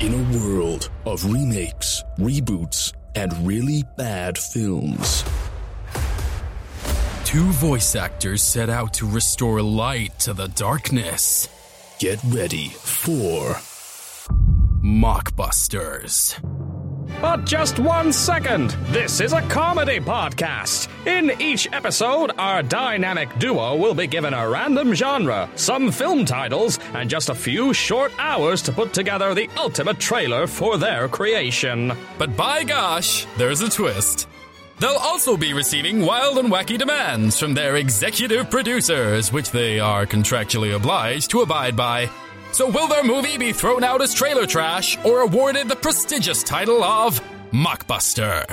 In a world of remakes, reboots, and really bad films, Two voice actors set out to restore light to the darkness. get ready for Mockbusters. But just one second. This is a comedy podcast. In each episode, our dynamic duo will be given a random genre, some film titles, and just a few short hours to put together the ultimate trailer for their creation. But by gosh, there's a twist. They'll also be receiving wild and wacky demands from their executive producers, which they are contractually obliged to abide by. So, will their movie be thrown out as trailer trash or awarded the prestigious title of Mockbuster?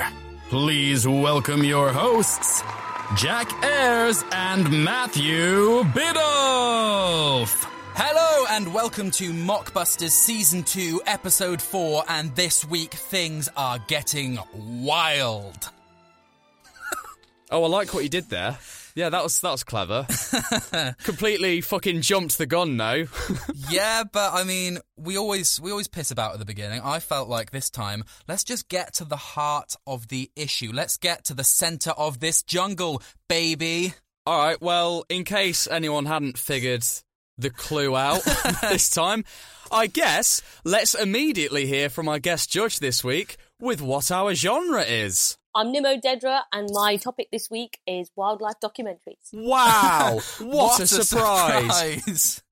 Please welcome your hosts, Jack Ayers and Matthew Biddulph. Hello and welcome to Mockbusters Season 2, Episode 4, and this week things are getting wild. Oh, I like what you did there. Yeah, that was that was clever. Completely fucking jumped the gun now. yeah, but I mean, we always we always piss about at the beginning. I felt like this time, let's just get to the heart of the issue. Let's get to the center of this jungle, baby. All right. Well, in case anyone hadn't figured the clue out this time, I guess let's immediately hear from our guest judge this week with what our genre is. I'm Nimo Dedra, and my topic this week is wildlife documentaries. Wow! What, a, surprise. surprise.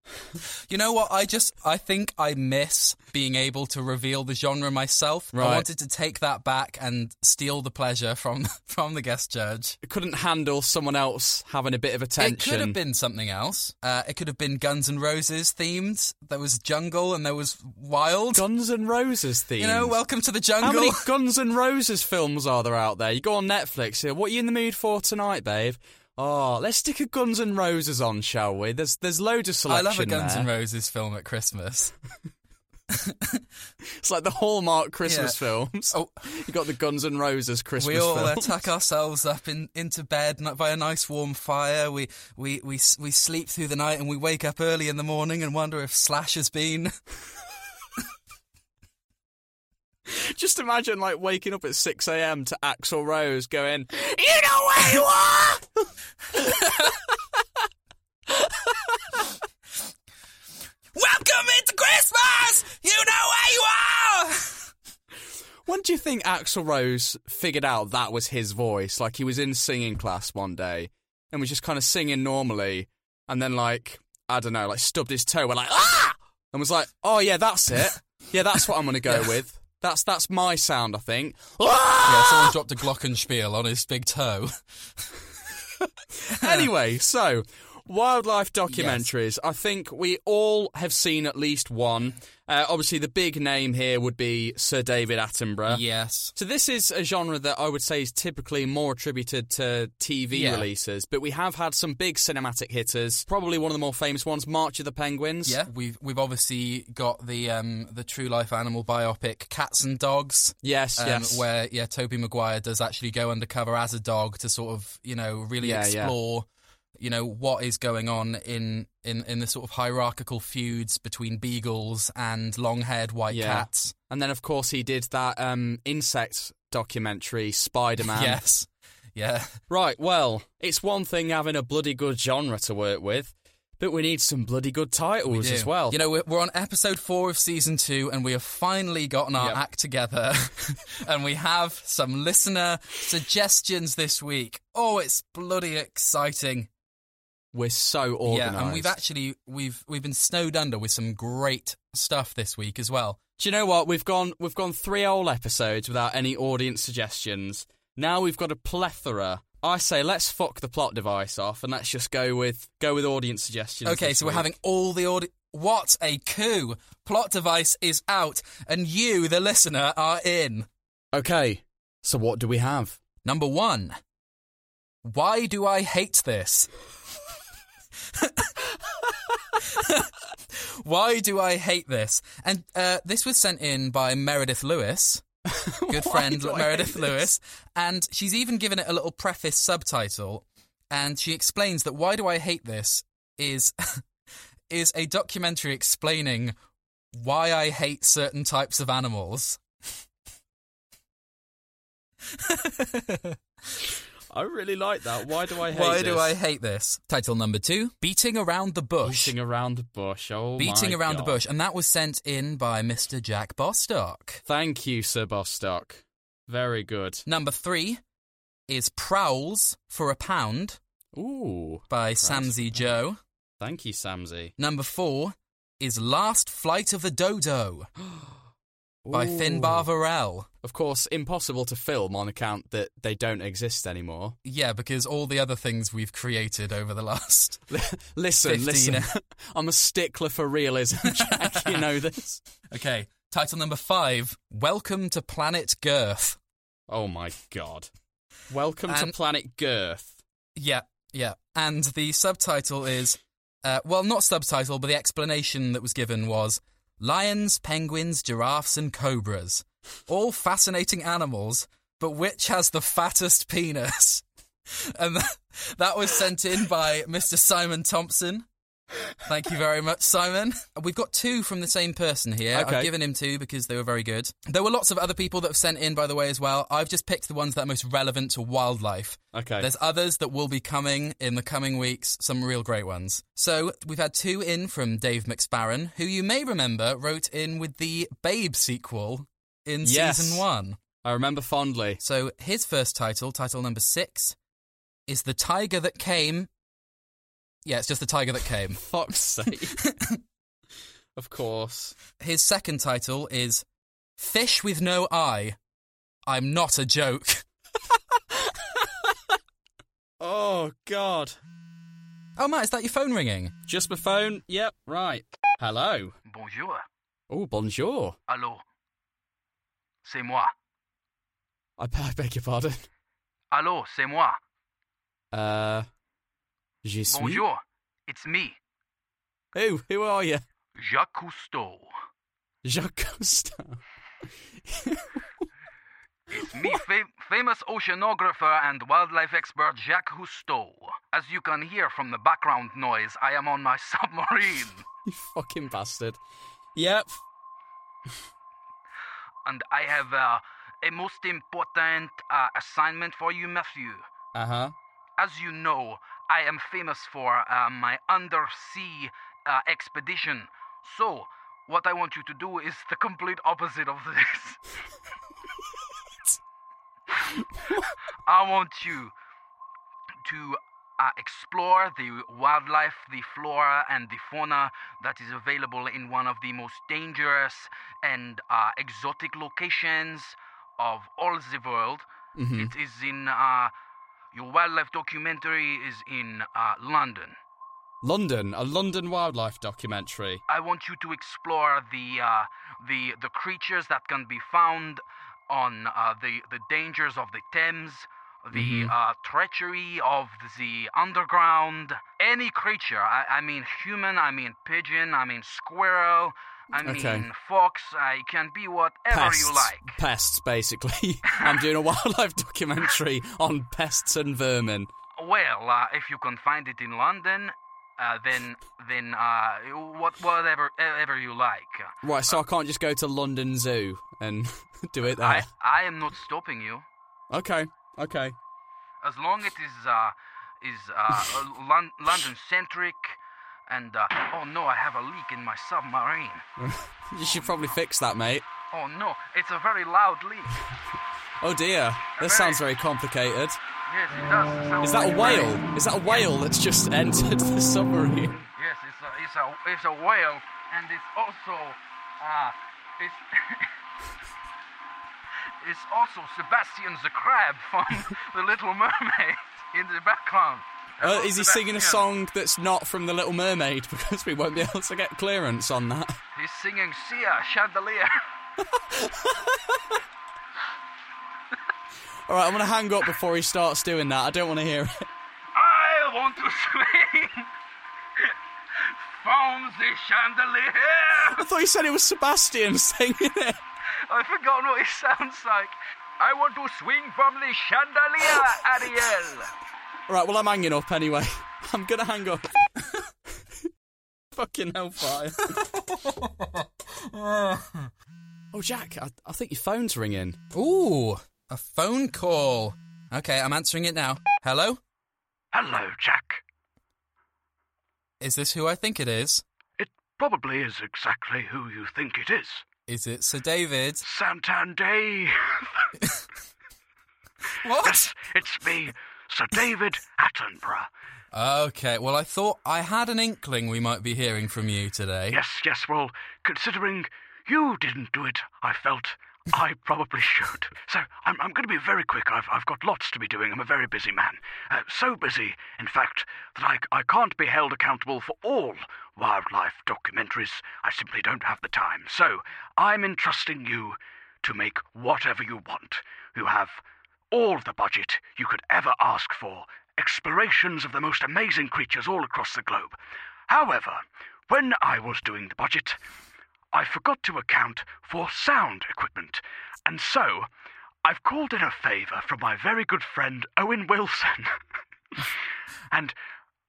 You know what? I just I think I miss being able to reveal the genre myself. Right. I wanted to take that back and steal the pleasure from from the guest judge. It couldn't handle someone else having a bit of attention. It could have been something else. Uh, it could have been Guns and Roses themed. There was jungle and there was wild. Guns and Roses theme. you know, welcome to the jungle. How many Guns and Roses films are there out there? You go on Netflix. What are you in the mood for tonight, babe? Oh, let's stick a Guns N' Roses on, shall we? There's there's loads of selection. I love a Guns there. N' Roses film at Christmas. It's like the Hallmark Christmas Yeah. films. Oh. you got the Guns N' Roses Christmas we all uh, tuck ourselves up in, into bed by a nice warm fire. We, we we we sleep through the night and we wake up early in the morning and wonder if Slash has been. Just imagine like waking up at six a.m. to Axl Rose going, "You know where you are." Welcome into Christmas. You know where you are. When do you think Axl Rose figured out that was his voice? Like he was in singing class one day and was just kind of singing normally, and then like I don't know, like stubbed his toe, went like ah, and was like, "Oh yeah, that's it. Yeah, that's what I'm gonna go with. That's that's my sound, I think." Ah! Yeah, someone dropped a glockenspiel on his big toe. anyway, so wildlife documentaries. I think we all have seen at least one. Uh, obviously, the big name here would be Sir David Attenborough. yes. So this is a genre that I would say is typically more attributed to TV Yeah. releases, but we have had some big cinematic hitters. Probably one of the more famous ones, March of the Penguins. Yeah, we've we've obviously got the um the true life animal biopic Cats and Dogs. Yes, um, yes. where yeah, Tobey Maguire does actually go undercover as a dog to sort of you know really Yeah, yeah. You know what is going on in in in the sort of hierarchical feuds between beagles and long-haired white Yeah. cats. And then, of course, he did that um, insect documentary, Spider Man. yes, yeah, Right, well, it's one thing having a bloody good genre to work with, but we need some bloody good titles do. as well. You know, we're, we're on episode four of season two, and we have finally gotten our Yep. act together, and we have some listener suggestions this week. Oh, it's bloody exciting! We're so organised. Yeah, and we've actually we've we've been snowed under with some great stuff this week as well. Do you know what? We've gone we've gone three whole episodes without any audience suggestions. Now we've got a plethora. I say let's fuck the plot device off and let's just go with go with audience suggestions. Okay, so we're having all the audi What a coup! Plot device is out, and you, the listener, are in. Okay, so what do we have? Number one. Why do I hate this? Why do I hate this? And uh, this was sent in by Meredith Lewis, good friend Meredith Lewis, and she's even given it a little preface subtitle, and she explains that "Why do I hate this?" is is a documentary explaining why I hate certain types of animals. I really like that. Why do I hate Why do this? I hate this? Title number two Beating Around the Bush. Beating around the bush. Oh, Beating Around the Bush. And that was sent in by Mr. Jack Bostock. Thank you, Sir Bostock. Very good. Number three is Prowls for a Pound Ooh. by Samsy Joe. Thank you, Samsy. Number four is Last Flight of the Dodo by Ooh. Finbar Varel. Of course, impossible to film on account that they don't exist anymore. Yeah, because all the other things we've created over the last. listen, 15. listen. I'm a stickler for realism, Jack. you know this. Okay, title number five Welcome to Planet Girth. Oh my god. Welcome to Planet Girth. Yeah, yeah. And the subtitle is, uh, well, not subtitle, but the explanation that was given was lions, penguins, giraffes, and cobras. All fascinating animals, but which has the fattest penis? And that, was sent in by Mr. Simon Thompson. Thank you very much, Simon. We've got two from the same person here. Okay. I've given him two because they were very good. There were lots of other people that have sent in, by the way, as well. I've just picked the ones that are most relevant to wildlife. Okay. There's others that will be coming in the coming weeks, some real great ones. So we've had two in from Dave McSparron, who you may remember wrote in with the Babe sequel in Yes. season one. I remember fondly. So his first title, title number six, is The Tiger That Came. Yeah, it's just The Tiger That Came. Fuck's sake. of course. His second title is Fish with No Eye. I'm not a joke. Oh god. Oh, Matt, is that your phone ringing? Just my phone. Yep, right. Hello. Bonjour. Oh, bonjour. Allô. C'est moi. I, I beg your pardon. Allô, c'est moi. Uh, je suis. Bonjour. It's me, Who? Who are you? Jacques Cousteau. Jacques Cousteau. It's me, fam- famous oceanographer and wildlife expert Jacques Cousteau. As you can hear from the background noise, I am on my submarine. You fucking bastard. Yep. and I have uh, a most important uh, assignment for you, Matthew. Uh huh. As you know, I am famous for uh, my undersea uh, expedition. So, what I want you to do is the complete opposite of this. I want you to uh, explore the wildlife, the flora, and the fauna that is available in one of the most dangerous and uh, exotic locations of all the world. Mhm. It is in uh, your wildlife documentary is in uh, London. London, a London wildlife documentary. I want you to explore the uh, the the creatures that can be found on uh, the the dangers of the Thames, the Mhm. uh, treachery of the underground. Any creature. I, I mean human. I mean pigeon. I mean squirrel. I mean fox. I can be whatever pests. you like. Pests, basically. I'm doing a wildlife documentary on pests and vermin. Well, uh, if you can find it in London, uh, then then uh, what whatever ever you like. Right, so I can't just go to London Zoo and do it there. I I am not stopping you. Okay, okay. as long as it is uh, is uh, Lon- London centric. And uh, oh no, I have a leak in my submarine. You should probably fix that, mate. Oh no, it's a very loud leak. Oh dear, this sounds very complicated. Yes, it does. It Is that a whale? rain. Is that a whale that's just entered the submarine? Yes, it's a it's a it's a whale, and it's also uh it's. It's also Sebastian the Crab from The Little Mermaid in the background. Uh, is he singing a song that's not from The Little Mermaid? Because we won't be able to get clearance on that. He's singing Sia Chandelier. All right, I'm going to hang up before he starts doing that. I don't want to hear it. I want to swing from the chandelier. I thought you said it was Sebastian singing it. I've forgotten what he sounds like. I want to swing from the chandelier, Ariel. All right, well, I'm hanging up anyway. I'm going to hang up. Fucking hellfire. Oh, Jack, I, I think your phone's ringing. Ooh, a phone call. Okay, I'm answering it now. Hello? Hello, Jack. Is this who I think it is? It probably is exactly who you think it is. Is it Sir David? Santander. What? yes, it's me, Sir David Attenborough. Okay, well, I thought I had an inkling we might be hearing from you today. Yes, yes, well, considering you didn't do it, I felt I probably should. So I'm, I'm going to be very quick. I've, I've got lots to be doing. I'm a very busy man. Uh, so busy, in fact, that I, I can't be held accountable for all wildlife documentaries. I simply don't have the time. So I'm entrusting you to make whatever you want. You have all the budget you could ever ask for, explorations of the most amazing creatures all across the globe. However, when I was doing the budget, I forgot to account for sound equipment, and so I've called in a favour from my very good friend Owen Wilson. and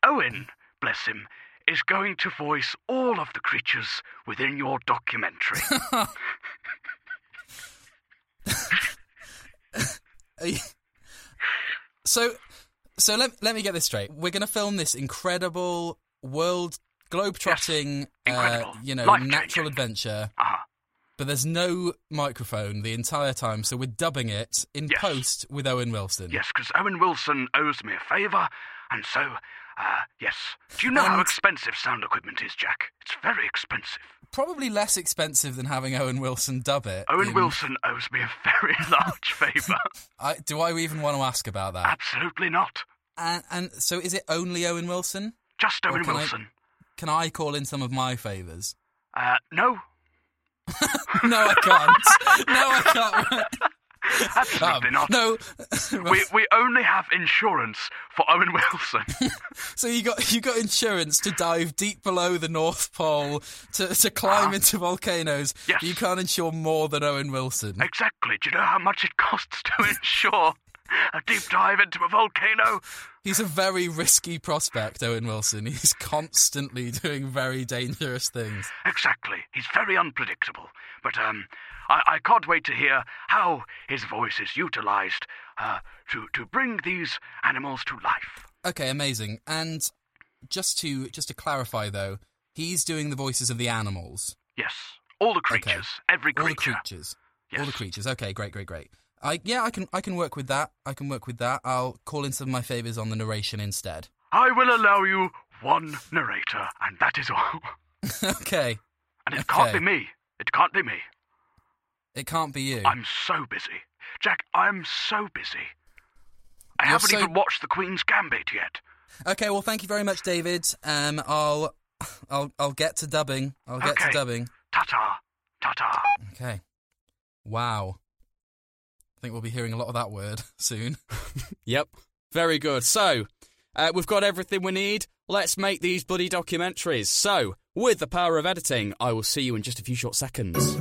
Owen, bless him, is going to voice all of the creatures within your documentary. So, so let, let me get this straight. We're going to film this incredible world globe-trotting, uh, you know, natural adventure. Ah, But there's no microphone the entire time, so we're dubbing it in Yes. post with Owen Wilson. yes, because Owen Wilson owes me a favour, and so, uh, yes. Do you know how expensive sound equipment is, Jack? It's very expensive. Probably less expensive than having Owen Wilson dub it. Owen in- Wilson owes me a very large favour. I, do I even want to ask about that? Absolutely not. And, and so, is it only Owen Wilson? Just Owen can I- Wilson. Can I call in some of my favours? Uh, no, no, I can't. no, I can't. Absolutely Um, not. No. We, we only have insurance for Owen Wilson. So you got you got insurance to dive deep below the North Pole to to climb Ah. into volcanoes. Yes. You can't insure more than Owen Wilson. exactly. Do you know how much it costs to insure a deep dive into a volcano? He's a very risky prospect, Owen Wilson. He's constantly doing very dangerous things. Exactly. He's very unpredictable. But um, I, I can't wait to hear how his voice is utilised uh, to to bring these animals to life. Okay, amazing. And just to just to clarify though, he's doing the voices of the animals. Yes, all the creatures, every creature. All the creature. creatures. All the creatures. Okay, great, great, great. I yeah, I can I can work with that. I can work with that. I'll call in some of my favours on the narration instead. I will allow you one narrator, and that is all. okay. And it can't be me. It can't be me. It can't be you. I'm so busy. Jack, I'm so busy. I You're haven't so- even watched The Queen's Gambit yet. Okay, well, thank you very much, David. Um, I'll, I'll, I'll get to dubbing. I'll get Okay. to dubbing. Ta ta. Ta ta. Okay. Wow. I think we'll be hearing a lot of that word soon. Yep. Very good. So, uh, we've got everything we need. Let's make these bloody documentaries. So, with the power of editing, I will see you in just a few short seconds.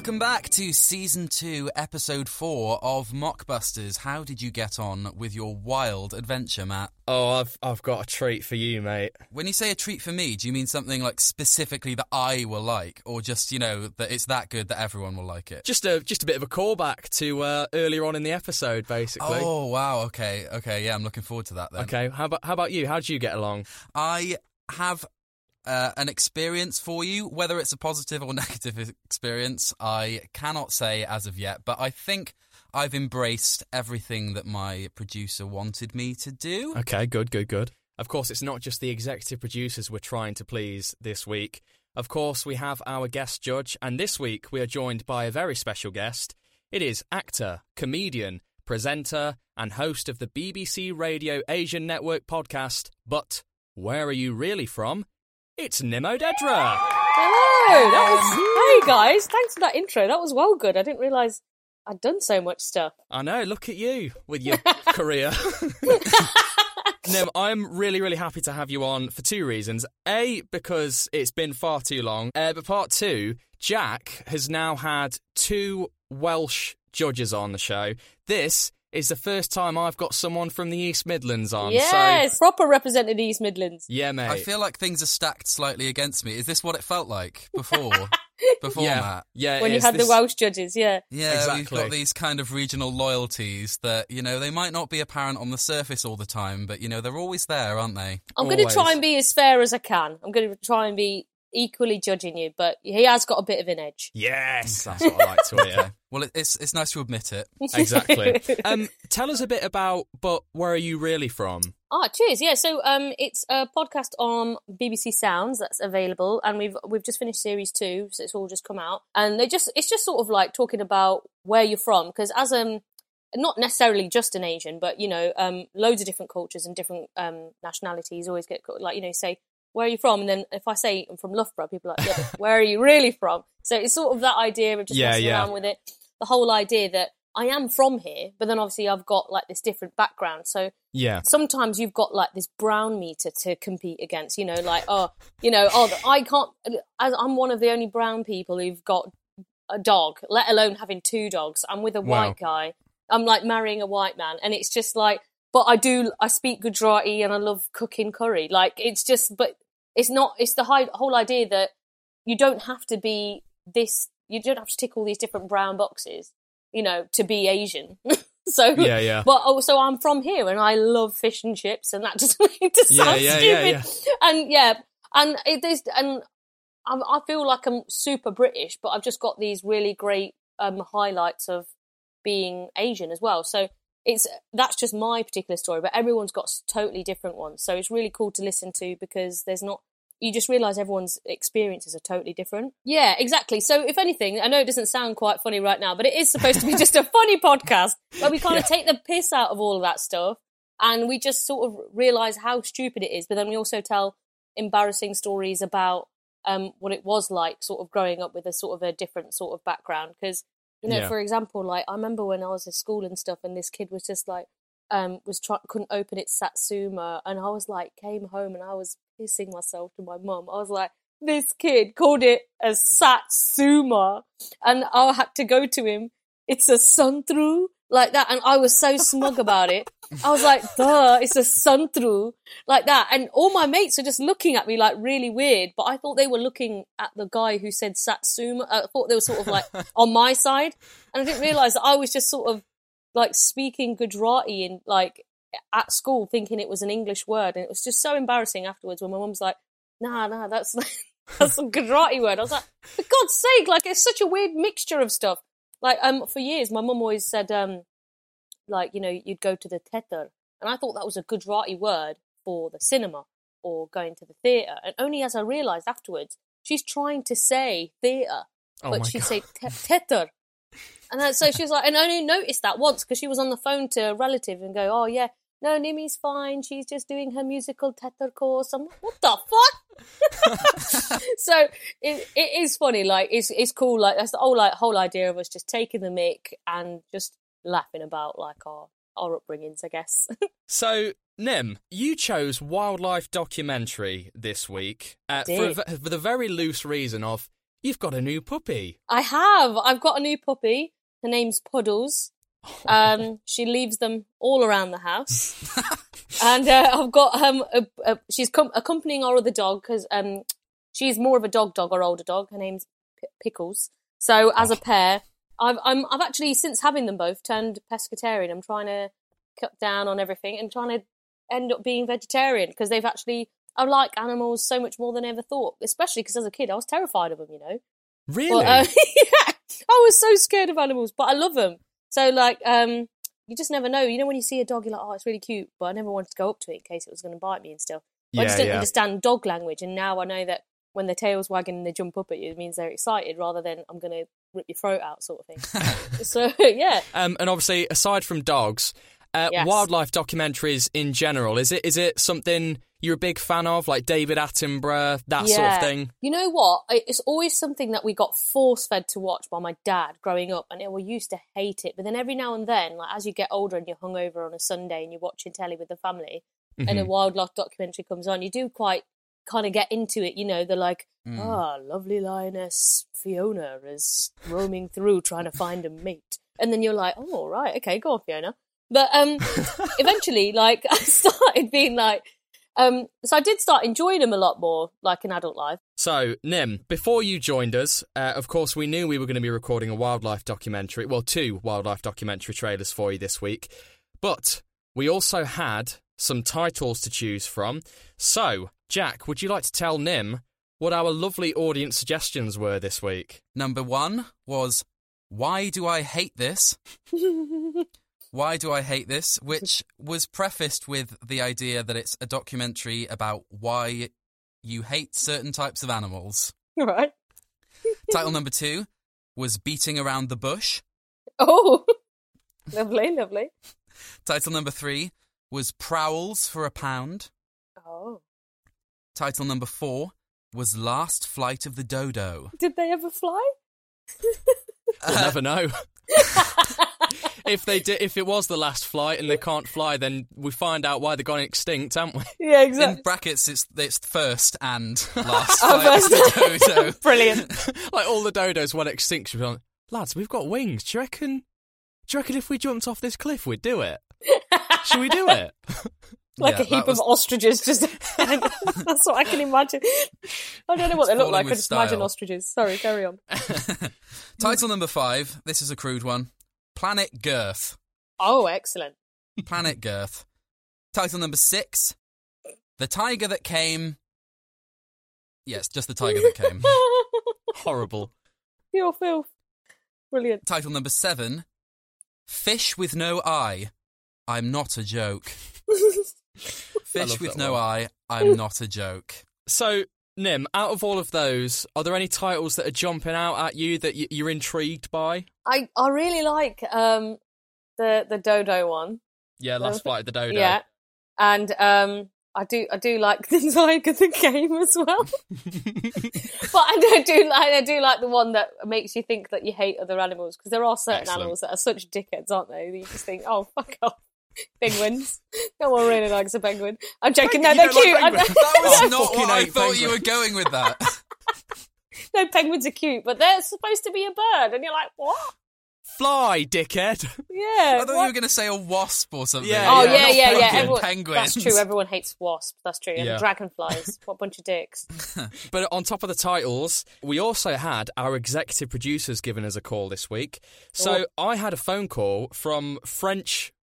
Welcome back to season two, episode four of Mockbusters. How did you get on with your wild adventure, Matt? Oh, I've I've got a treat for you, mate. When you say a treat for me, do you mean something like specifically that I will like, or just you know that it's that good that everyone will like it? Just a just a bit of a callback to uh, earlier on in the episode, basically. Oh wow, okay, okay, yeah, I'm looking forward to that then. Okay. How about how about you? How did you get along? I have uh, an experience for you. Whether it's a positive or negative experience, I cannot say as of yet, but I think I've embraced everything that my producer wanted me to do. Okay, good, good, good. Of course, it's not just the executive producers we're trying to please this week. Of course, we have our guest judge, and this week we are joined by a very special guest. It is actor, comedian, presenter, and host of the BBC Radio Asian Network podcast, But Where Are You Really From? It's Nimo Dedra. Hello. That was, hey guys, thanks for that intro. That was well good. I didn't realise I'd done so much stuff. I know, look at you with your career. Nim, I'm really, really happy to have you on for two reasons. A, because it's been far too long. Uh, but part two, Jack has now had two Welsh judges on the show. This is the first time I've got someone from the East Midlands on. yes, So, proper represented East Midlands. yeah, mate. I feel like things are stacked slightly against me. Is this what it felt like before? before yeah, that? yeah. when you is. had This- the Welsh judges, yeah. Yeah, we've got these kind of regional loyalties that, you know, they might not be apparent on the surface all the time, but, you know, they're always there, aren't they? I'm going to try and be as fair as I can. I'm going to try and be equally judging you, but he has got a bit of an edge. Yes, that's what I like to hear. Well, it's it's nice to admit it. exactly. Um, tell us a bit about, but where are you really from? Ah, cheers. Yeah, so um, it's a podcast on BBC Sounds that's available, and we've we've just finished series two, so it's all just come out, and they just it's just sort of like talking about where you're from, because as um not necessarily just an Asian, but you know, um, loads of different cultures and different um nationalities always get like you know say where are you from, and then if I say I'm from Loughborough, people are like yeah, where are you really from? So it's sort of that idea of just Yeah, messing yeah. around with it, the whole idea that I am from here, but then obviously I've got like this different background, so Yeah. sometimes you've got like this brown meter to compete against you know like oh you know oh i can't as i'm one of the only brown people who've got a dog let alone having two dogs i'm with a Wow. white guy i'm like marrying a white man and it's just like but i do i speak gujarati and i love cooking curry like it's just but it's not it's the hi- whole idea that you don't have to be this you don't have to tick all these different brown boxes you know to be asian so Yeah, yeah. but also I'm from here and I love fish and chips, and that doesn't mean to Yeah, sound yeah, yeah, stupid. And yeah, and it is, and I, I feel like I'm super British, but I've just got these really great um, highlights of being Asian as well. So it's that's just my particular story, but everyone's got totally different ones. So it's really cool to listen to because there's not. You just realize everyone's experiences are totally different. Yeah, exactly. So, if anything, I know it doesn't sound quite funny right now, but it is supposed to be just a funny podcast where we kind of take the piss out of all of that stuff and we just sort of realize how stupid it is. But then we also tell embarrassing stories about um, what it was like, sort of growing up with a sort of a different sort of background. Because you know, Yeah. for example, like I remember when I was at school and stuff, and this kid was just like um was try- couldn't open its satsuma, and I was like came home and I was pissing myself to my mum. I was like. This kid called it a satsuma, and I had to go to him. It's a suntru, like that, and I was so smug about it. I was like, duh, it's a suntru, like that. And all my mates are just looking at me like really weird, but I thought they were looking at the guy who said Satsuma. I thought they were sort of like on my side. And I didn't realize that I was just sort of like speaking Gujarati in like at school thinking it was an English word. And it was just so embarrassing afterwards when my mum's like, nah, nah, that's, that's a Gujarati word. I was like, for God's sake, like it's such a weird mixture of stuff. Like, um, for years, my mum always said, um, like you know you'd go to the theatre and i thought that was a gujarati word for the cinema or going to the theatre and only as i realized afterwards she's trying to say theatre Oh but she'd God. say te- theatre and so she was like and i only noticed that once because she was on the phone to a relative and go oh yeah. No nimi's fine. She's just doing her musical theatre course. I'm like what the fuck? So it, it is funny. Like it's it's cool. Like that's the whole like whole idea of us just taking the mic and just laughing about like our our upbringings i guess. So, Nim, you chose wildlife documentary this week uh, for, for the very loose reason of you've got a new puppy. i have. I've got a new puppy. Her name's puddles. Um she leaves them all around the house. And uh, i've got um a, a, she's com- accompanying our other dog because um she's more of a dog dog or older dog. Her name's P- pickles. So as a pair I've I'm, I've actually since having them both turned pescatarian. I'm trying to cut down on everything and trying to end up being vegetarian because they've actually I like animals so much more than I ever thought. Especially because as a kid I was terrified of them. You know, Really? Well, uh, yeah, I was so scared of animals, but I love them. So like, um, you just never know. You know, when you see a dog, you're like, oh, it's really cute, but I never wanted to go up to it in case it was going to bite me and stuff. I just didn't yeah. understand dog language, and now I know that when their tail's wagging and they jump up at you, it means they're excited rather than I'm going to rip your throat out, sort of thing. so yeah, Um, and obviously, aside from dogs, uh, Yes. wildlife documentaries in general, is it is it something you're a big fan of, like David Attenborough, that sort of thing? You know what? It's always something that we got force fed to watch by my dad growing up, and we used to hate it. But then every now and then, like as you get older and you're hungover on a Sunday and you're watching telly with the family, and Mm-hmm. a wildlife documentary comes on, you do quite kind of get into it. You know, they're like, ah, lovely lioness Fiona is roaming through trying to find a mate, and then you're like, oh right, okay, go on, Fiona. But um, eventually, like I started being like, um, so I did start enjoying them a lot more, like in adult life. So, Nim, before you joined us, uh, of course, we knew we were going to be recording a wildlife documentary. Well, two wildlife documentary trailers for you this week. But we also had some titles to choose from. So, Jack, would you like to tell Nim what our lovely audience suggestions were this week? Number one was Why Do I Hate This? Why Do I Hate This? Which was prefaced with the idea that it's a documentary about why you hate certain types of animals. right? Title number two was Beating Around the Bush. Oh, lovely, lovely. Title number three was Prowls for a Pound. Oh, Title number four was Last Flight of the Dodo. did they ever fly? We'll never know. if they did, if it was the last flight and they can't fly, then we find out why they're gone extinct, haven't we? Yeah, exactly. In brackets, it's it's first and last Oh, flight of the dodo. Brilliant. like all the dodos went extinct. We're like, lads, we've got wings. Do you reckon? Do you reckon if we jumped off this cliff, we'd do it? Should we do it? Like Yeah, a heap was- of ostriches. Just that's what I can imagine. I don't know what they look like. I just imagine ostriches. Sorry, carry on. Title number five. This is a crude one. Planet Girth. Oh, excellent. Planet Girth. Title number six. The Tiger That Came. Yes, just the Tiger That Came. Horrible. Pure filth. Brilliant. Title number seven. Fish with no eye. I'm not a joke. Fish with no one. eye. I'm not a joke. So, Nim, out of all of those, are there any titles that are jumping out at you that y- you're intrigued by? I I really like um the the dodo one. Yeah, Last Flight of the Dodo. Yeah, and um I do I do like the Tiger the game as well. but I do, do like I do like the one that makes you think that you hate other animals because there are certain Excellent. animals that are such dickheads, aren't they? That you just think, oh fuck off. Penguins. No one really likes a penguin. I'm joking. No, they're don't like cute. I- penguins? That was not what I hate thought you were going with that. no, penguins are cute, but they're supposed to be a bird, and you're like, what? Fly, dickhead. Yeah. I thought what? you were going to say a wasp or something. Yeah, Oh yeah, yeah, not yeah, yeah. Everyone, penguins. That's true. Everyone hates wasps. That's true. And Yeah. dragonflies. what a bunch of dicks. But on top of the titles, we also had our executive producers giving us a call this week. So I had a phone call from French f-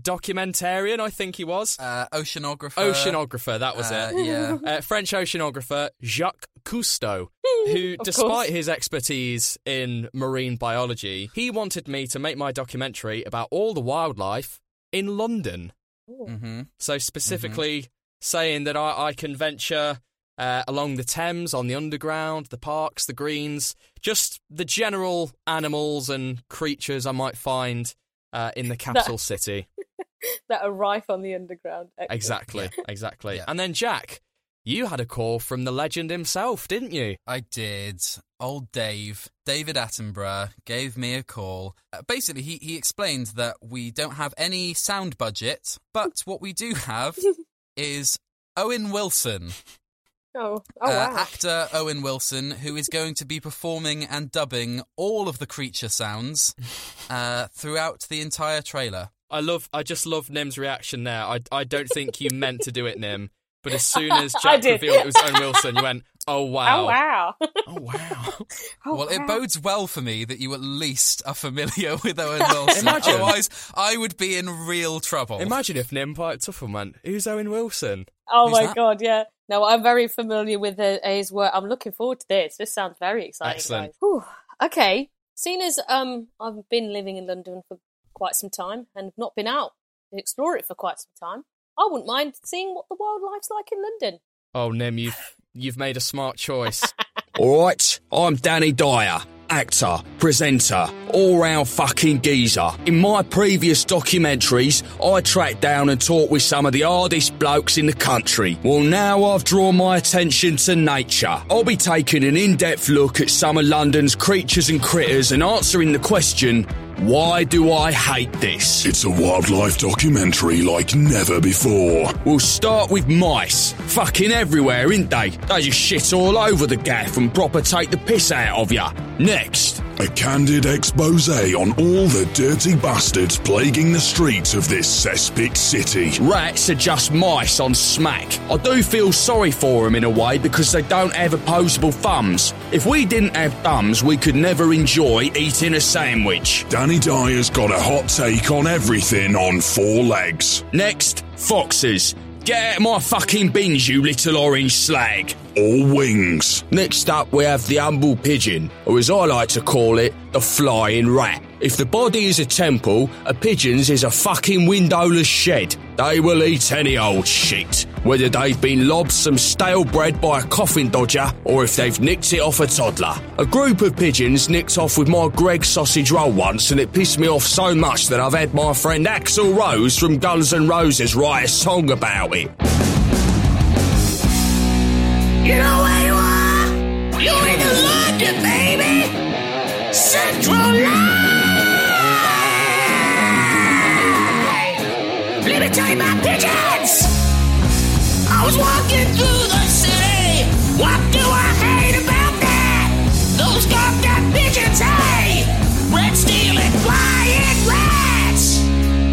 documentarian, I think he was. Uh, oceanographer. Oceanographer, that was Uh, it. yeah. Uh, French oceanographer Jacques Cousteau, who, despite course. his expertise in marine biology, he wanted me to make my documentary about all the wildlife in London. hmm So specifically saying that I, I can venture uh, along the Thames, on the underground, the parks, the greens, just the general animals and creatures I might find uh, in the capital city. that are rife on the underground. Excellent. Exactly, exactly. Yeah. And then Jack, you had a call from the legend himself, didn't you? I did. Old Dave, David Attenborough, gave me a call. Uh, basically, he, he explained that we don't have any sound budget, but what we do have is Owen Wilson, Oh, oh uh, wow. actor Owen Wilson, who is going to be performing and dubbing all of the creature sounds uh, throughout the entire trailer. I love. I just love Nim's reaction there. I, I don't think you meant to do it, Nim. But as soon as I Jack did. revealed it was Owen Wilson, you went, "Oh wow, Oh wow. oh wow." Oh, well, it bodes well for me that you at least are familiar with Owen Wilson. Imagine. Otherwise, I would be in real trouble. Imagine if Nim piped up and went, "Who's Owen Wilson?" Oh Who's my that? god, yeah. No, I'm very familiar with uh, his work. I'm looking forward to this. This sounds very exciting, Excellent. guys. Whew. Okay. Seeing as um I've been living in London for quite some time and have not been out to explore it for quite some time, I wouldn't mind seeing what the wildlife's like in London. Oh, Nem, you've you've made a smart choice. All right, I'm Danny Dyer, actor, presenter, all-round fucking geezer. In my previous documentaries, I tracked down and talked with some of the hardest blokes in the country. Well, now I've drawn my attention to nature. I'll be taking an in-depth look at some of London's creatures and critters and answering the question, why do I hate this? It's a wildlife documentary like never before. We'll start with mice. Fucking everywhere, ain't they? They just shit all over the gaff and proper take the piss out of ya. Next, A candid expose on all the dirty bastards plaguing the streets of this cesspit city. Rats are just mice on smack. I do feel sorry for them in a way because they don't have opposable thumbs. If we didn't have thumbs, we could never enjoy eating a sandwich. Danny Dyer's got a hot take on everything on four legs. Next, foxes. Get my fucking bins, you little orange slag. All wings. Next up, we have the humble pigeon, or as I like to call it, the flying rat. If the body is a temple, a pigeon's is a fucking windowless shed. They will eat any old shit, whether they've been lobbed some stale bread by a coffin dodger or if they've nicked it off a toddler. A group of pigeons nicked off with my Greggs sausage roll once, and it pissed me off so much that I've had my friend Axl Rose from Guns N' Roses write a song about it. You know where you are? You're in London, baby! Central Line! Let me tell you about pigeons! I was walking through the city. What do I hate about that? Those goddamn pigeons, hey! Red stealing, flying rats!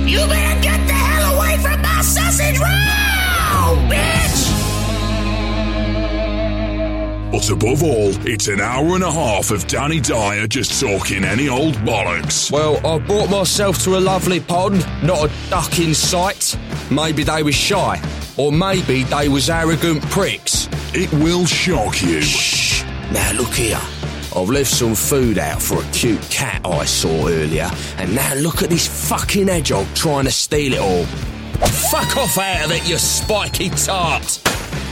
You better get the hell away from my sausage roll, bitch! But above all, it's an hour and a half of Danny Dyer just talking any old bollocks. Well, I brought myself to a lovely pond, not a duck in sight. Maybe they was shy, or maybe they was arrogant pricks. It will shock you. Shh! Now look here. I've left some food out for a cute cat I saw earlier, and now look at this fucking hedgehog trying to steal it all. Fuck off out of it, you spiky tart!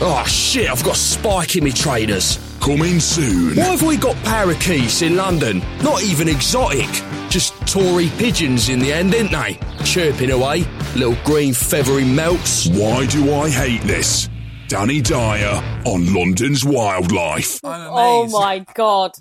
Oh shit, I've got spike in me trainers. Coming soon. Why have we got parakeets in London? Not even exotic. Just Tory pigeons in the end, didn't they? Chirping away, little green feathery melts. Why do I hate this? Danny Dyer on London's Wildlife. I'm Oh my god.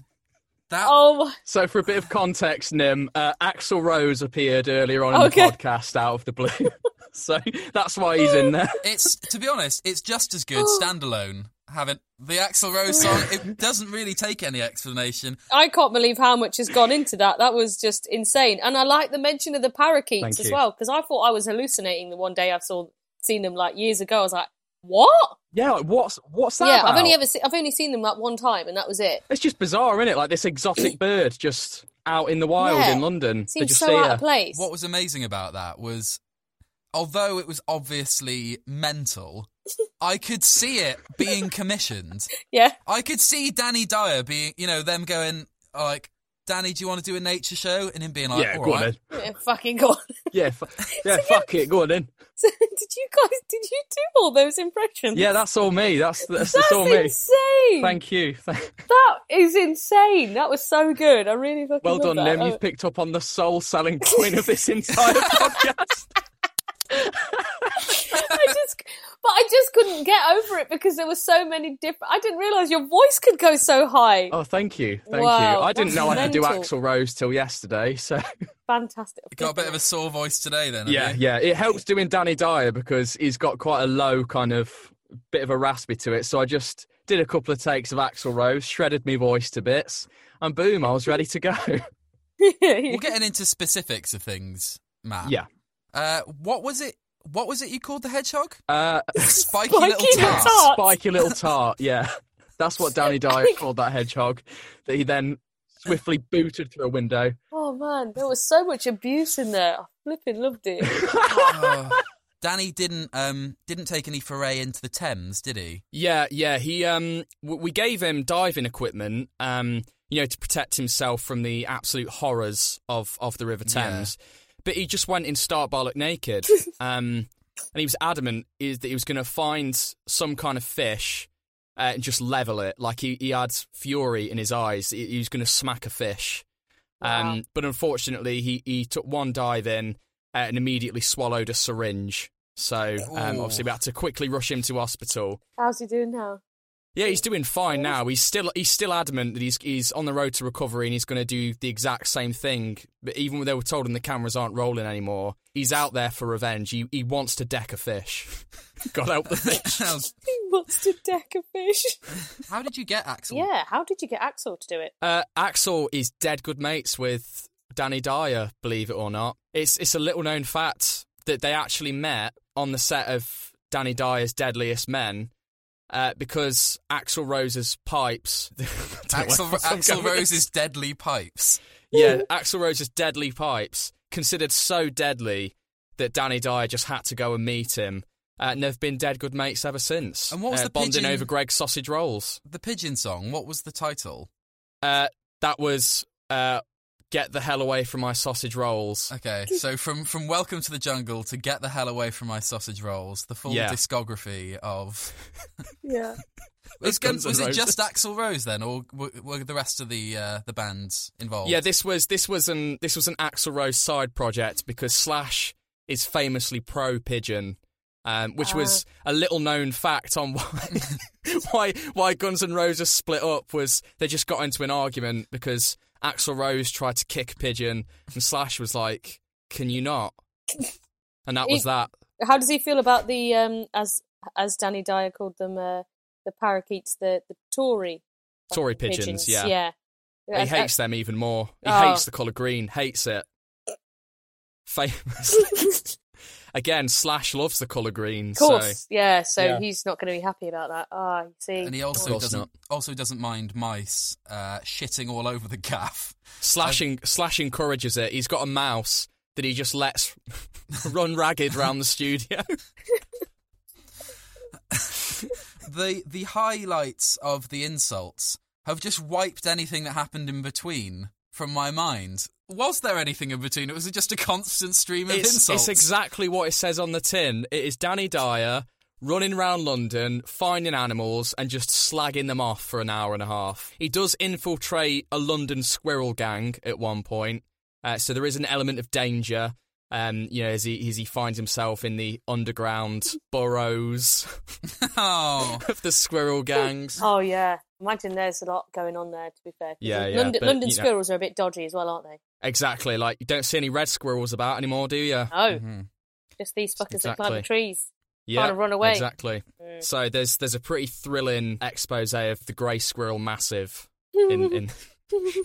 That Oh. So, for a bit of context, Nim, uh, Axl Rose appeared earlier on in the podcast out of the blue. so that's why he's in there. It's to be honest, it's just as good standalone. Having the Axl Rose song, it doesn't really take any explanation. I can't believe how much has gone into that. That was just insane. And I like the mention of the parakeets Thank as you. well, because I thought I was hallucinating the one day I saw seen them like years ago. I was like, what? Yeah, like, what's what's that yeah, about? I've only ever se- I've only seen them like one time, and that was it. It's just bizarre, isn't it? Like this exotic bird just out in the wild Yeah. in London. They Seems just so see out of place. What was amazing about that was, although it was obviously mental, I could see it being commissioned. Yeah, I could see Danny Dyer being, you know, them going uh, like, "Danny, do you want to do a nature show?" and him being like, yeah, "All go on right." then. yeah fucking god. Yeah, fu- yeah, fuck it, go on then. So, did you guys? Did you do all those impressions? Yeah, that's all me. That's that's, that's that's all me. insane. Thank you. That is insane. That was so good. I really fucking Well love done, that. Lim. Oh. You've picked up on the soul selling point of this entire podcast. I just, but I just couldn't get over it because there were so many different. I didn't realize your voice could go so high. Oh, thank you, thank Wow, you. I didn't that's know I could do mental. Axl Rose till yesterday, so Fantastic. You got a bit of a sore voice today, then. yeah, you? yeah. It helps doing Danny Dyer because he's got quite a low kind of bit of a raspy to it. So I just did a couple of takes of Axl Rose, shredded my voice to bits, and boom, I was ready to go. We're getting into specifics of things, Matt. yeah. Uh, what was it? What was it you called the hedgehog? Uh, Spiky, Spiky little little tart. tart. spiky little tart. Yeah, that's what Danny Dyer called that hedgehog. That he then swiftly booted through a window. Oh man, there was so much abuse in there. I flipping loved it. Oh. Danny didn't um didn't take any foray into the Thames, did he? Yeah, yeah. He um, w- we gave him diving equipment, um, you know, to protect himself from the absolute horrors of of the River Thames. But he just went in stark bollock naked, um, and he was adamant is that he was going to find some kind of fish uh, and just level it. Like he, he had fury in his eyes. He, he was going to smack a fish. Wow. Um, but unfortunately, he, he took one dive in uh, and immediately swallowed a syringe. So um, obviously, we had to quickly rush him to hospital. How's he doing now? Yeah, he's doing fine now. He's still he's still adamant that he's he's on the road to recovery and he's going to do the exact same thing. But even when they were told him the cameras aren't rolling anymore, he's out there for revenge. He he wants to deck a fish. God help the fish. he wants to deck a fish. How did you get Axl? yeah, how did you get Axl to do it? Uh, Axl is dead good mates with Danny Dyer, believe it or not. It's it's a little known fact that they actually met on the set of Danny Dyer's Deadliest Men. Uh, because Axl Rose's pipes, Axl, Axl Rose's deadly pipes. Yeah, Axl Rose's deadly pipes, considered so deadly that Danny Dyer just had to go and meet him. Uh, and they've been dead good mates ever since. And what was uh, the bonding pigeon- over Greggs sausage rolls? The pigeon song. What was the title? Uh, that was uh, "Get the hell away from my sausage rolls." Okay, so from from Welcome to the Jungle to Get the Hell Away from My Sausage Rolls, the full Yeah. discography of. Yeah. Was, Guns N' was it just Axl Rose then, or were, were the rest of the uh, the bands involved? Yeah, this was this was an this was an Axl Rose side project because Slash is famously pro pigeon. Um, which was a little known fact on why, why why Guns N' Roses split up was they just got into an argument because Axl Rose tried to kick a Pigeon and Slash was like, "Can you not?" And that was that. How does he feel about the um as as Danny Dyer called them uh, the parakeets, the the Tory Tory fucking pigeons, yeah. yeah. He Uh, hates them even more. He Oh. hates the colour green. Hates it. Famous. Again, Slash loves the colour green. Of course, So yeah. So Yeah. he's not going to be happy about that. Ah, you see. and he also doesn't not. also doesn't mind mice uh, shitting all over the gaff. slashing Slash encourages it. He's got a mouse that he just lets run ragged around the studio. the the highlights of the insults have just wiped anything that happened in between from my mind. Was there anything in between? It was just a constant stream of it's, insults. it's exactly what it says on the tin. It is Danny Dyer running around London, finding animals and just slagging them off for an hour and a half. He does infiltrate a London squirrel gang at one point, uh, so there is an element of danger. Um, you know, as he as he finds himself in the underground burrows oh, of the squirrel gangs. Oh yeah, imagine there's a lot going on there. To be fair, Yeah, yeah, London, but, London you know- squirrels are a bit dodgy as well, aren't they? Exactly. Like you don't see any red squirrels about anymore, do you? No, Mhm. just these fuckers that climb the trees. Yeah, trying to run away. Exactly. Mm. So there's there's a pretty thrilling expose of the grey squirrel massive in in,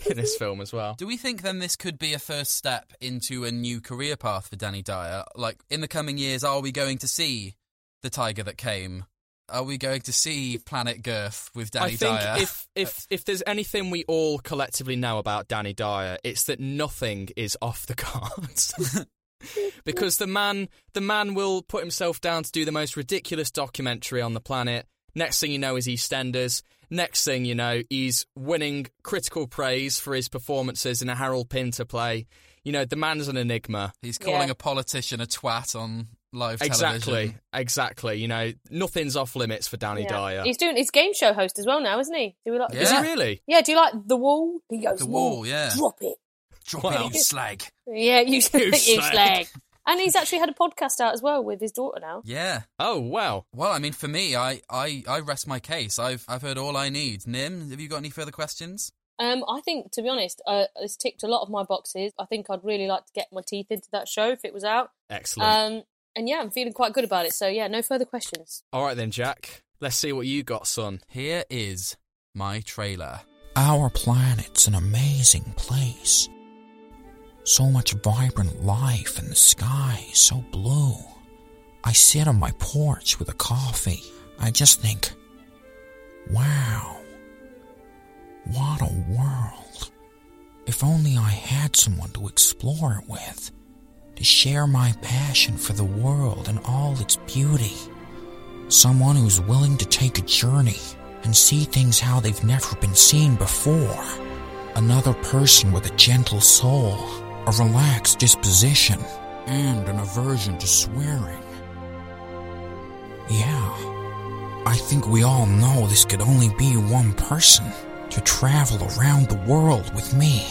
in this film as well. Do we think then this could be a first step into a new career path for Danny Dyer? Like in the coming years, are we going to see the tiger that came? Are we going to see Planet Girth with Danny I think Dyer? if if if there's anything we all collectively know about Danny Dyer, it's that nothing is off the cards. because the man the man will put himself down to do the most ridiculous documentary on the planet. Next thing you know is EastEnders. Next thing you know, he's winning critical praise for his performances in a Harold Pinter play. You know, the man's an enigma. He's calling Yeah. a politician a twat on live Exactly, television. exactly. You know, nothing's off limits for Danny Yeah. Dyer. He's doing his game show host as well now, isn't he? Do we like? Yeah. Is he really? Yeah. Do you like the wall? He goes The Wall, yeah. Drop it. Drop Wow. it, you slag. Yeah, you, you slag. slag. And he's actually had a podcast out as well with his daughter now. Yeah. Oh wow. Well, I mean, for me, I, I, I rest my case. I've I've heard all I need. Nim, have you got any further questions? Um, I think, to be honest, uh, it's ticked a lot of my boxes. I think I'd really like to get my teeth into that show if it was out. Excellent. Um, and yeah, I'm feeling quite good about it. So yeah, no further questions. All right then, Jack. Let's see what you got, son. Here is my trailer. Our planet's an amazing place. So much vibrant life in the sky, so blue. I sit on my porch with a coffee. I just think, wow, what a world. If only I had someone to explore it with, to share my passion for the world and all its beauty. Someone who's willing to take a journey and see things how they've never been seen before. Another person with a gentle soul, a relaxed disposition, and an aversion to swearing. Yeah, I think we all know this could only be one person to travel around the world with me,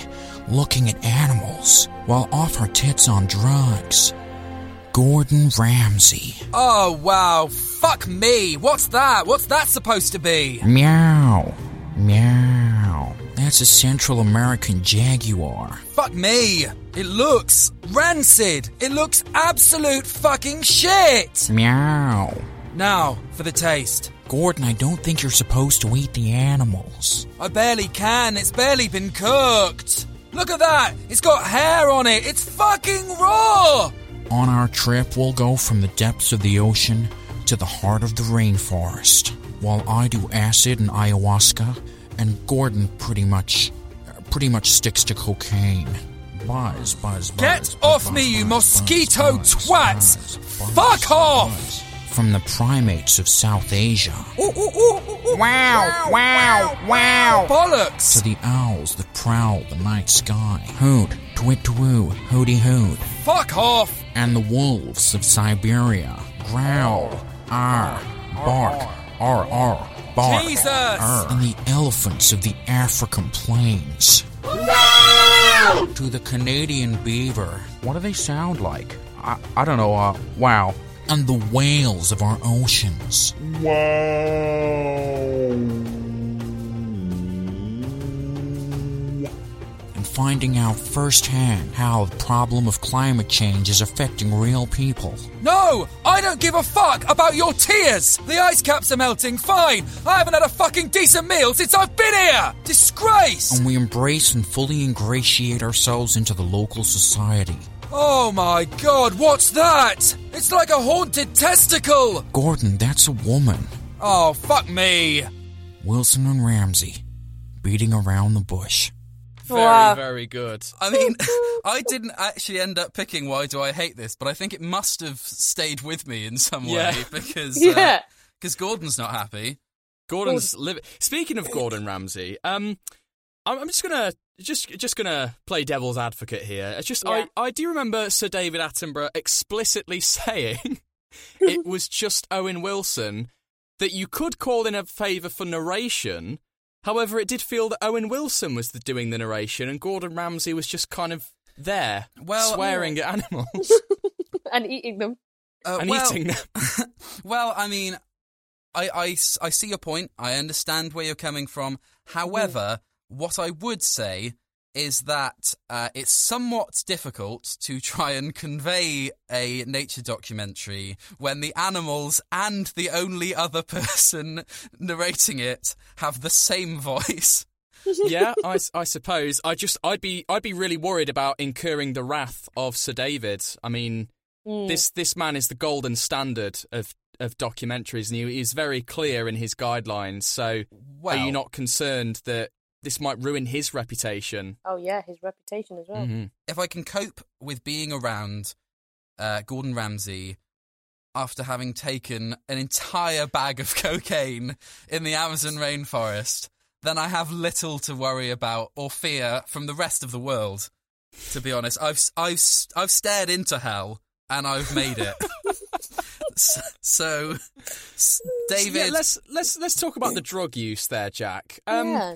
looking at animals while off her tits on drugs. Gordon Ramsay. Oh wow! Fuck me! What's that? What's that supposed to be? Meow. Meow. That's a Central American jaguar. Fuck me! It looks rancid. It looks absolute fucking shit. Meow. Now for the taste. Gordon, I don't think you're supposed to eat the animals. I barely can. It's barely been cooked. Look at that. It's got hair on it. It's fucking raw. On our trip, we'll go from the depths of the ocean to the heart of the rainforest, while I do acid and ayahuasca, and Gordon pretty much, pretty much sticks to cocaine. Buzz, buzz, buzz. Get buzz, off buzz, me, you mosquito buzz, buzz, twats! buzz, buzz, Fuck off! Buzz. From the primates of South Asia Wow, wow, wow. to Bollocks! the owls that prowl the night sky. Hoot, twit twoo, hooty hoot. Fuck off! And the wolves of Siberia. Growl, ar, bark, ar, ar, bark. Jesus! ar. And the elephants of the African plains. Wow! To the Canadian beaver. What do they sound like? I, I don't know, uh, wow. And the whales of our oceans. Wow. and finding out firsthand how the problem of climate change is affecting real people. No! I don't give a fuck about your tears! The ice caps are melting, fine! I haven't had a fucking decent meal since I've been here! Disgrace! And we embrace and fully ingratiate ourselves into the local society. Oh my god, what's that? It's like a haunted testicle! Gordon, that's a woman. Oh, fuck me! Wilson and Ramsay, beating around the bush. Very, Wow. very good. I mean, I didn't actually end up picking Why Do I Hate This, but I think it must have stayed with me in some way Yeah. because Yeah. because Gordon's not happy. Gordon's living. Speaking of Gordon Ramsay, um, I'm, I'm just gonna just just gonna play devil's advocate here. It's just Yeah. I I do remember Sir David Attenborough explicitly saying it was just Owen Wilson that you could call in a favour for narration. However, it did feel that Owen Wilson was the, doing the narration, and Gordon Ramsay was just kind of there, Well, swearing at animals and eating them. Uh, and well, eating them. well, I mean, I, I, I see your point. I understand where you're coming from. However, what I would say is that uh, it's somewhat difficult to try and convey a nature documentary when the animals and the only other person narrating it have the same voice. yeah, I suppose. I just I'd be I'd be really worried about incurring the wrath of Sir David. I mean, Mm. this this man is the golden standard of of documentaries, and he is very clear in his guidelines. So, Well, are you not concerned that this might ruin his reputation? Oh yeah, his reputation as well. hmm if I can cope with being around uh, Gordon Ramsay after having taken an entire bag of cocaine in the Amazon rainforest, then I have little to worry about or fear from the rest of the world. To be honest, I've I've I've stared into hell and I've made it. so, so, s- David, yeah, let's let's let's talk about the drug use there, Jack. Um, yeah.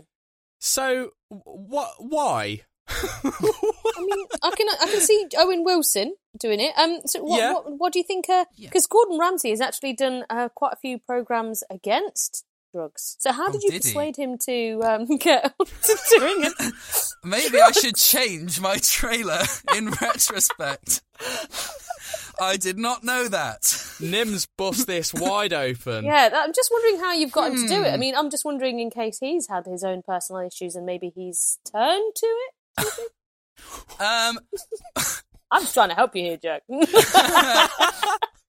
So, what? Why? I mean, I can I can see Owen Wilson doing it. Um, so what Yeah. what, what do you think? Because Gordon Ramsay has actually done uh, quite a few programs against drugs. So how Oh, did you did he? persuade him to um, get on to doing it? Maybe I should change my trailer in retrospect. I did not know that. Nims bust this wide open. yeah, that- I'm just wondering how you've got him to do it. I Hmm. mean, I'm just wondering in case he's had his own personal issues and maybe he's turned to it. Um, I'm just trying to help you here, Jack.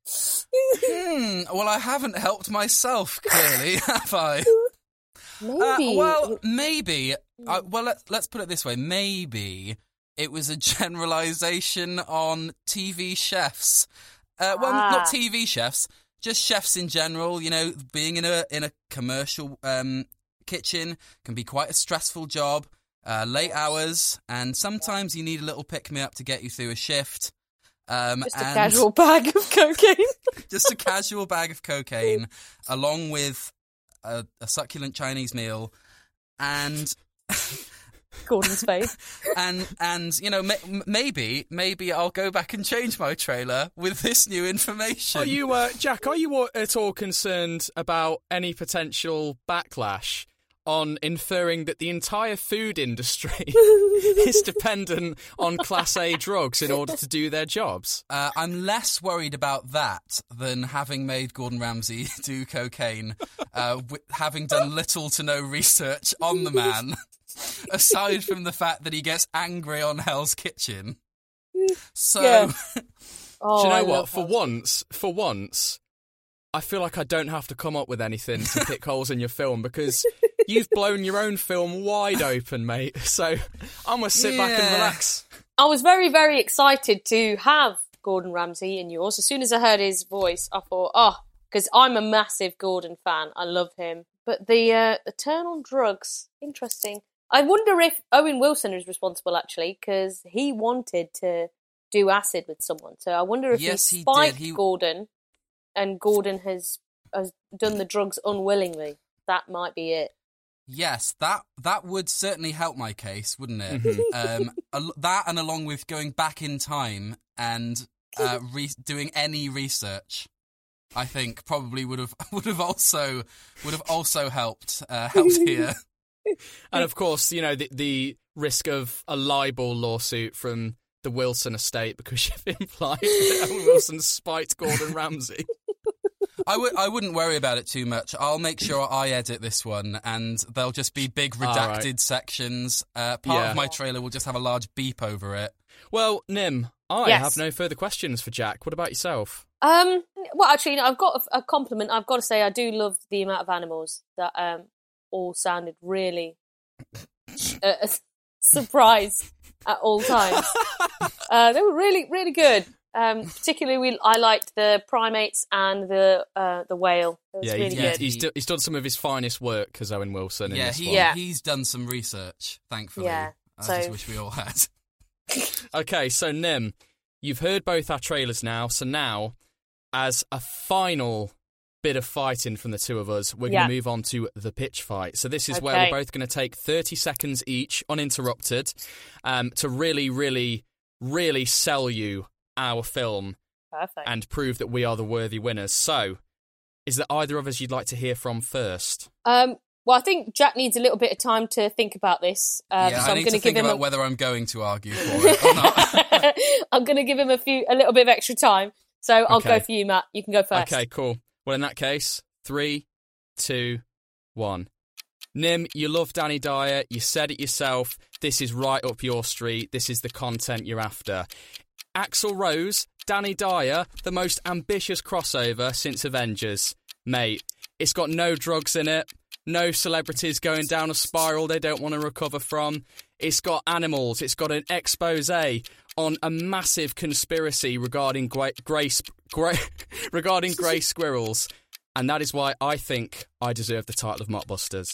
hmm, well, I haven't helped myself, clearly, have I? Uh, maybe. well, maybe. Uh, well, let's, let's put it this way. Maybe it was a generalization on TV chefs. Uh, well, Ah. not TV chefs, just chefs in general. You know, being in a in a commercial um, kitchen can be quite a stressful job. Uh, late hours, and sometimes you need a little pick me up to get you through a shift. Um, just a casual bag of cocaine. just a casual bag of cocaine, along with a, a succulent Chinese meal, and Gordon's face. and and you know ma- m- maybe maybe I'll go back and change my trailer with this new information. Are you, uh, Jack? Are you at all concerned about any potential backlash? on inferring that the entire food industry is dependent on Class A drugs in order to do their jobs. Uh, I'm less worried about that than having made Gordon Ramsay do cocaine, uh, wi- having done little to no research on the man, aside from the fact that he gets angry on Hell's Kitchen. So, Yeah. Oh, Do you know I what? For Hell's once, for once, I feel like I don't have to come up with anything to pick holes in your film because you've blown your own film wide open, mate. So I'm gonna sit back and relax. I was very, very excited to have Gordon Ramsay in yours. As soon as I heard his voice, I thought, oh, because I'm a massive Gordon fan. I love him. But the uh, the turn on drugs, interesting. I wonder if Owen Wilson is responsible actually, because he wanted to do acid with someone. So I wonder if Yes, he he spiked did. He- Gordon, and Gordon has has done the drugs unwillingly. That might be it. yes, that that would certainly help my case, wouldn't it? Mm-hmm. um, that and along with going back in time and uh, re- doing any research. I think probably would have would have also would have also helped uh, helped here. And of course, you know the the risk of a libel lawsuit from the Wilson estate because you've implied that Owen Wilson spiked Gordon Ramsay. I would I wouldn't worry about it too much. I'll make sure I edit this one, and there'll just be big All right. redacted sections. Uh, part Yeah. of my trailer will just have a large beep over it. Well, Nim, I Yes. have no further questions for Jack. What about yourself? Um, well, actually, no, I've got a, a compliment. I've got to say, I do love the amount of animals that um all sounded really uh, a surprise at all times. uh, they were really, really good. Um, particularly, we I liked the primates and the uh, the whale. It was yeah, really he- good. he's, do, he's done some of his finest work as Owen Wilson. In yeah, this he. Yeah. he's done some research. Thankfully, Yeah, I so- just wish we all had. Okay, so Nim, you've heard both our trailers now. So now, as a final bit of fighting from the two of us, we're Yeah. going to move on to the pitch fight. So this is where we're both going to take 30 seconds each, uninterrupted, um, to really, really, really sell you our film Perfect. and prove that we are the worthy winners. So, is there either of us you'd like to hear from first? um, well, I think Jack needs a little bit of time to think about this. Uh, yeah, so I I'm need going to give think about a, whether I'm going to argue for it or not. I'm going to give him a few, a little bit of extra time. So I'll Okay. go for you, Matt. You can go first. Okay, cool. Well, in that case, three, two, one. Nim, you love Danny Dyer. You said it yourself. This is right up your street. This is the content you're after. Axl Rose, Danny Dyer, the most ambitious crossover since Avengers. Mate, it's got no drugs in it, no celebrities going down a spiral they don't want to recover from. It's got animals, it's got an expose on a massive conspiracy regarding grey, grey, grey regarding grey squirrels. And that is why I think I deserve the title of Mockbusters.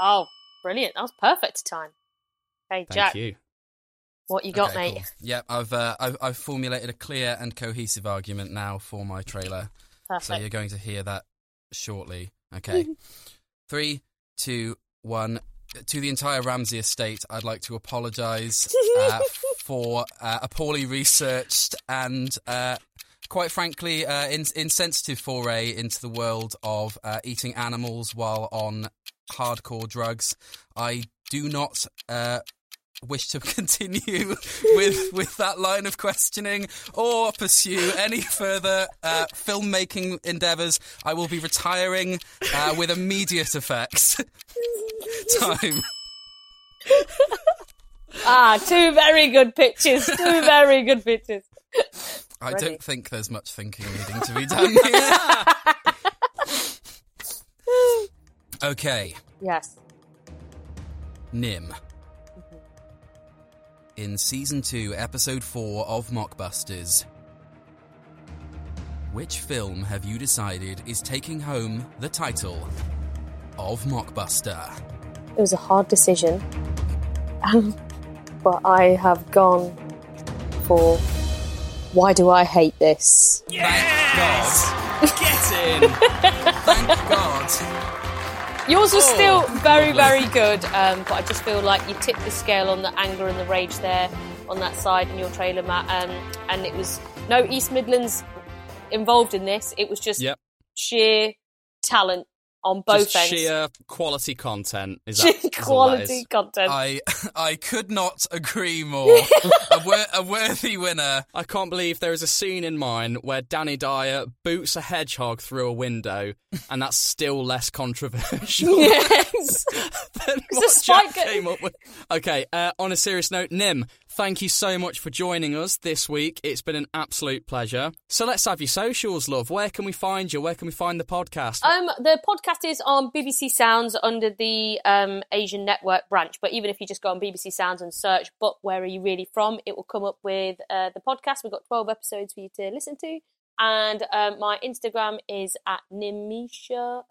Oh, brilliant. That was perfect time. Hey, Thank Jack, you. what you got, Okay, mate? cool. Yep, I've, uh, I've I've formulated a clear and cohesive argument now for my trailer. Perfect. So you're going to hear that shortly. Okay. Three, two, one. To the entire Ramsay estate, I'd like to apologise uh, for uh, a poorly researched and, uh, quite frankly, uh, in- insensitive foray into the world of uh, eating animals while on hardcore drugs. I do not uh, wish to continue with with that line of questioning or pursue any further uh, filmmaking endeavours. I will be retiring uh, with immediate effect. Time. Ah, two very good pitches. Two very good pitches. I Ready. don't think there's much thinking needing to be done here. okay, Yes. Nim. In season 2, episode 4 of Mockbusters. Which film have you decided is taking home the title of Mockbuster? It was a hard decision. Um, but I have gone for Why Do I Hate This? Thank God. Get in! Thank God. Yours was Oh, still very, lovely. very good, um, but I just feel like you tipped the scale on the anger and the rage there on that side in your trailer, Matt. Um, and it was no East Midlands involved in this. It was just Yep. sheer talent on both Just ends. sheer quality content. Is that Sheer is all that is? quality content. I I could not agree more. a, wor- a worthy winner. I can't believe there is a scene in mine where Danny Dyer boots a hedgehog through a window, and that's still less controversial yes. than a what spike Jack came up with. Okay, uh, on a serious note, Nim, thank you so much for joining us this week. It's been an absolute pleasure. So let's have your socials, love. Where can we find you? Where can we find the podcast? Um, the podcast is on BBC Sounds under the um, Asian Network branch. But even if you just go on BBC Sounds and search "But Where Are You Really From," it will come up with uh, the podcast. We've got twelve episodes for you to listen to, and um, my Instagram is at Nimisha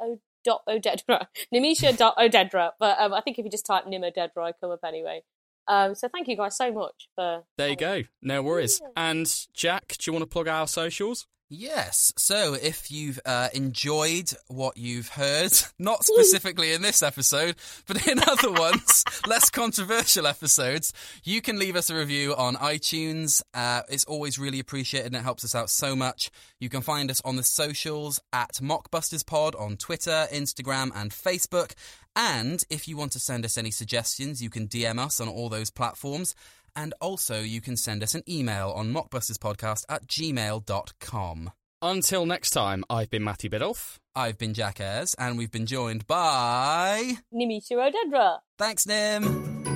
Odedra. Nimisha. But um, I think if you just type Nim Odedra, I come up anyway. Um, so thank you guys so much for. there you go. No worries. And Jack, do you want to plug our socials? Yes. So if you've uh, enjoyed what you've heard, not specifically in this episode, but in other ones, less controversial episodes, you can leave us a review on iTunes. Uh, it's always really appreciated and it helps us out so much. You can find us on the socials at Mockbusters Pod on Twitter, Instagram, and Facebook. And if you want to send us any suggestions, you can DM us on all those platforms. And also, you can send us an email on mockbusterspodcast at gmail.com. Until next time, I've been Matty Biddulph. I've been Jack Ayres, and we've been joined by. Nimisha Odedra. Thanks, Nim!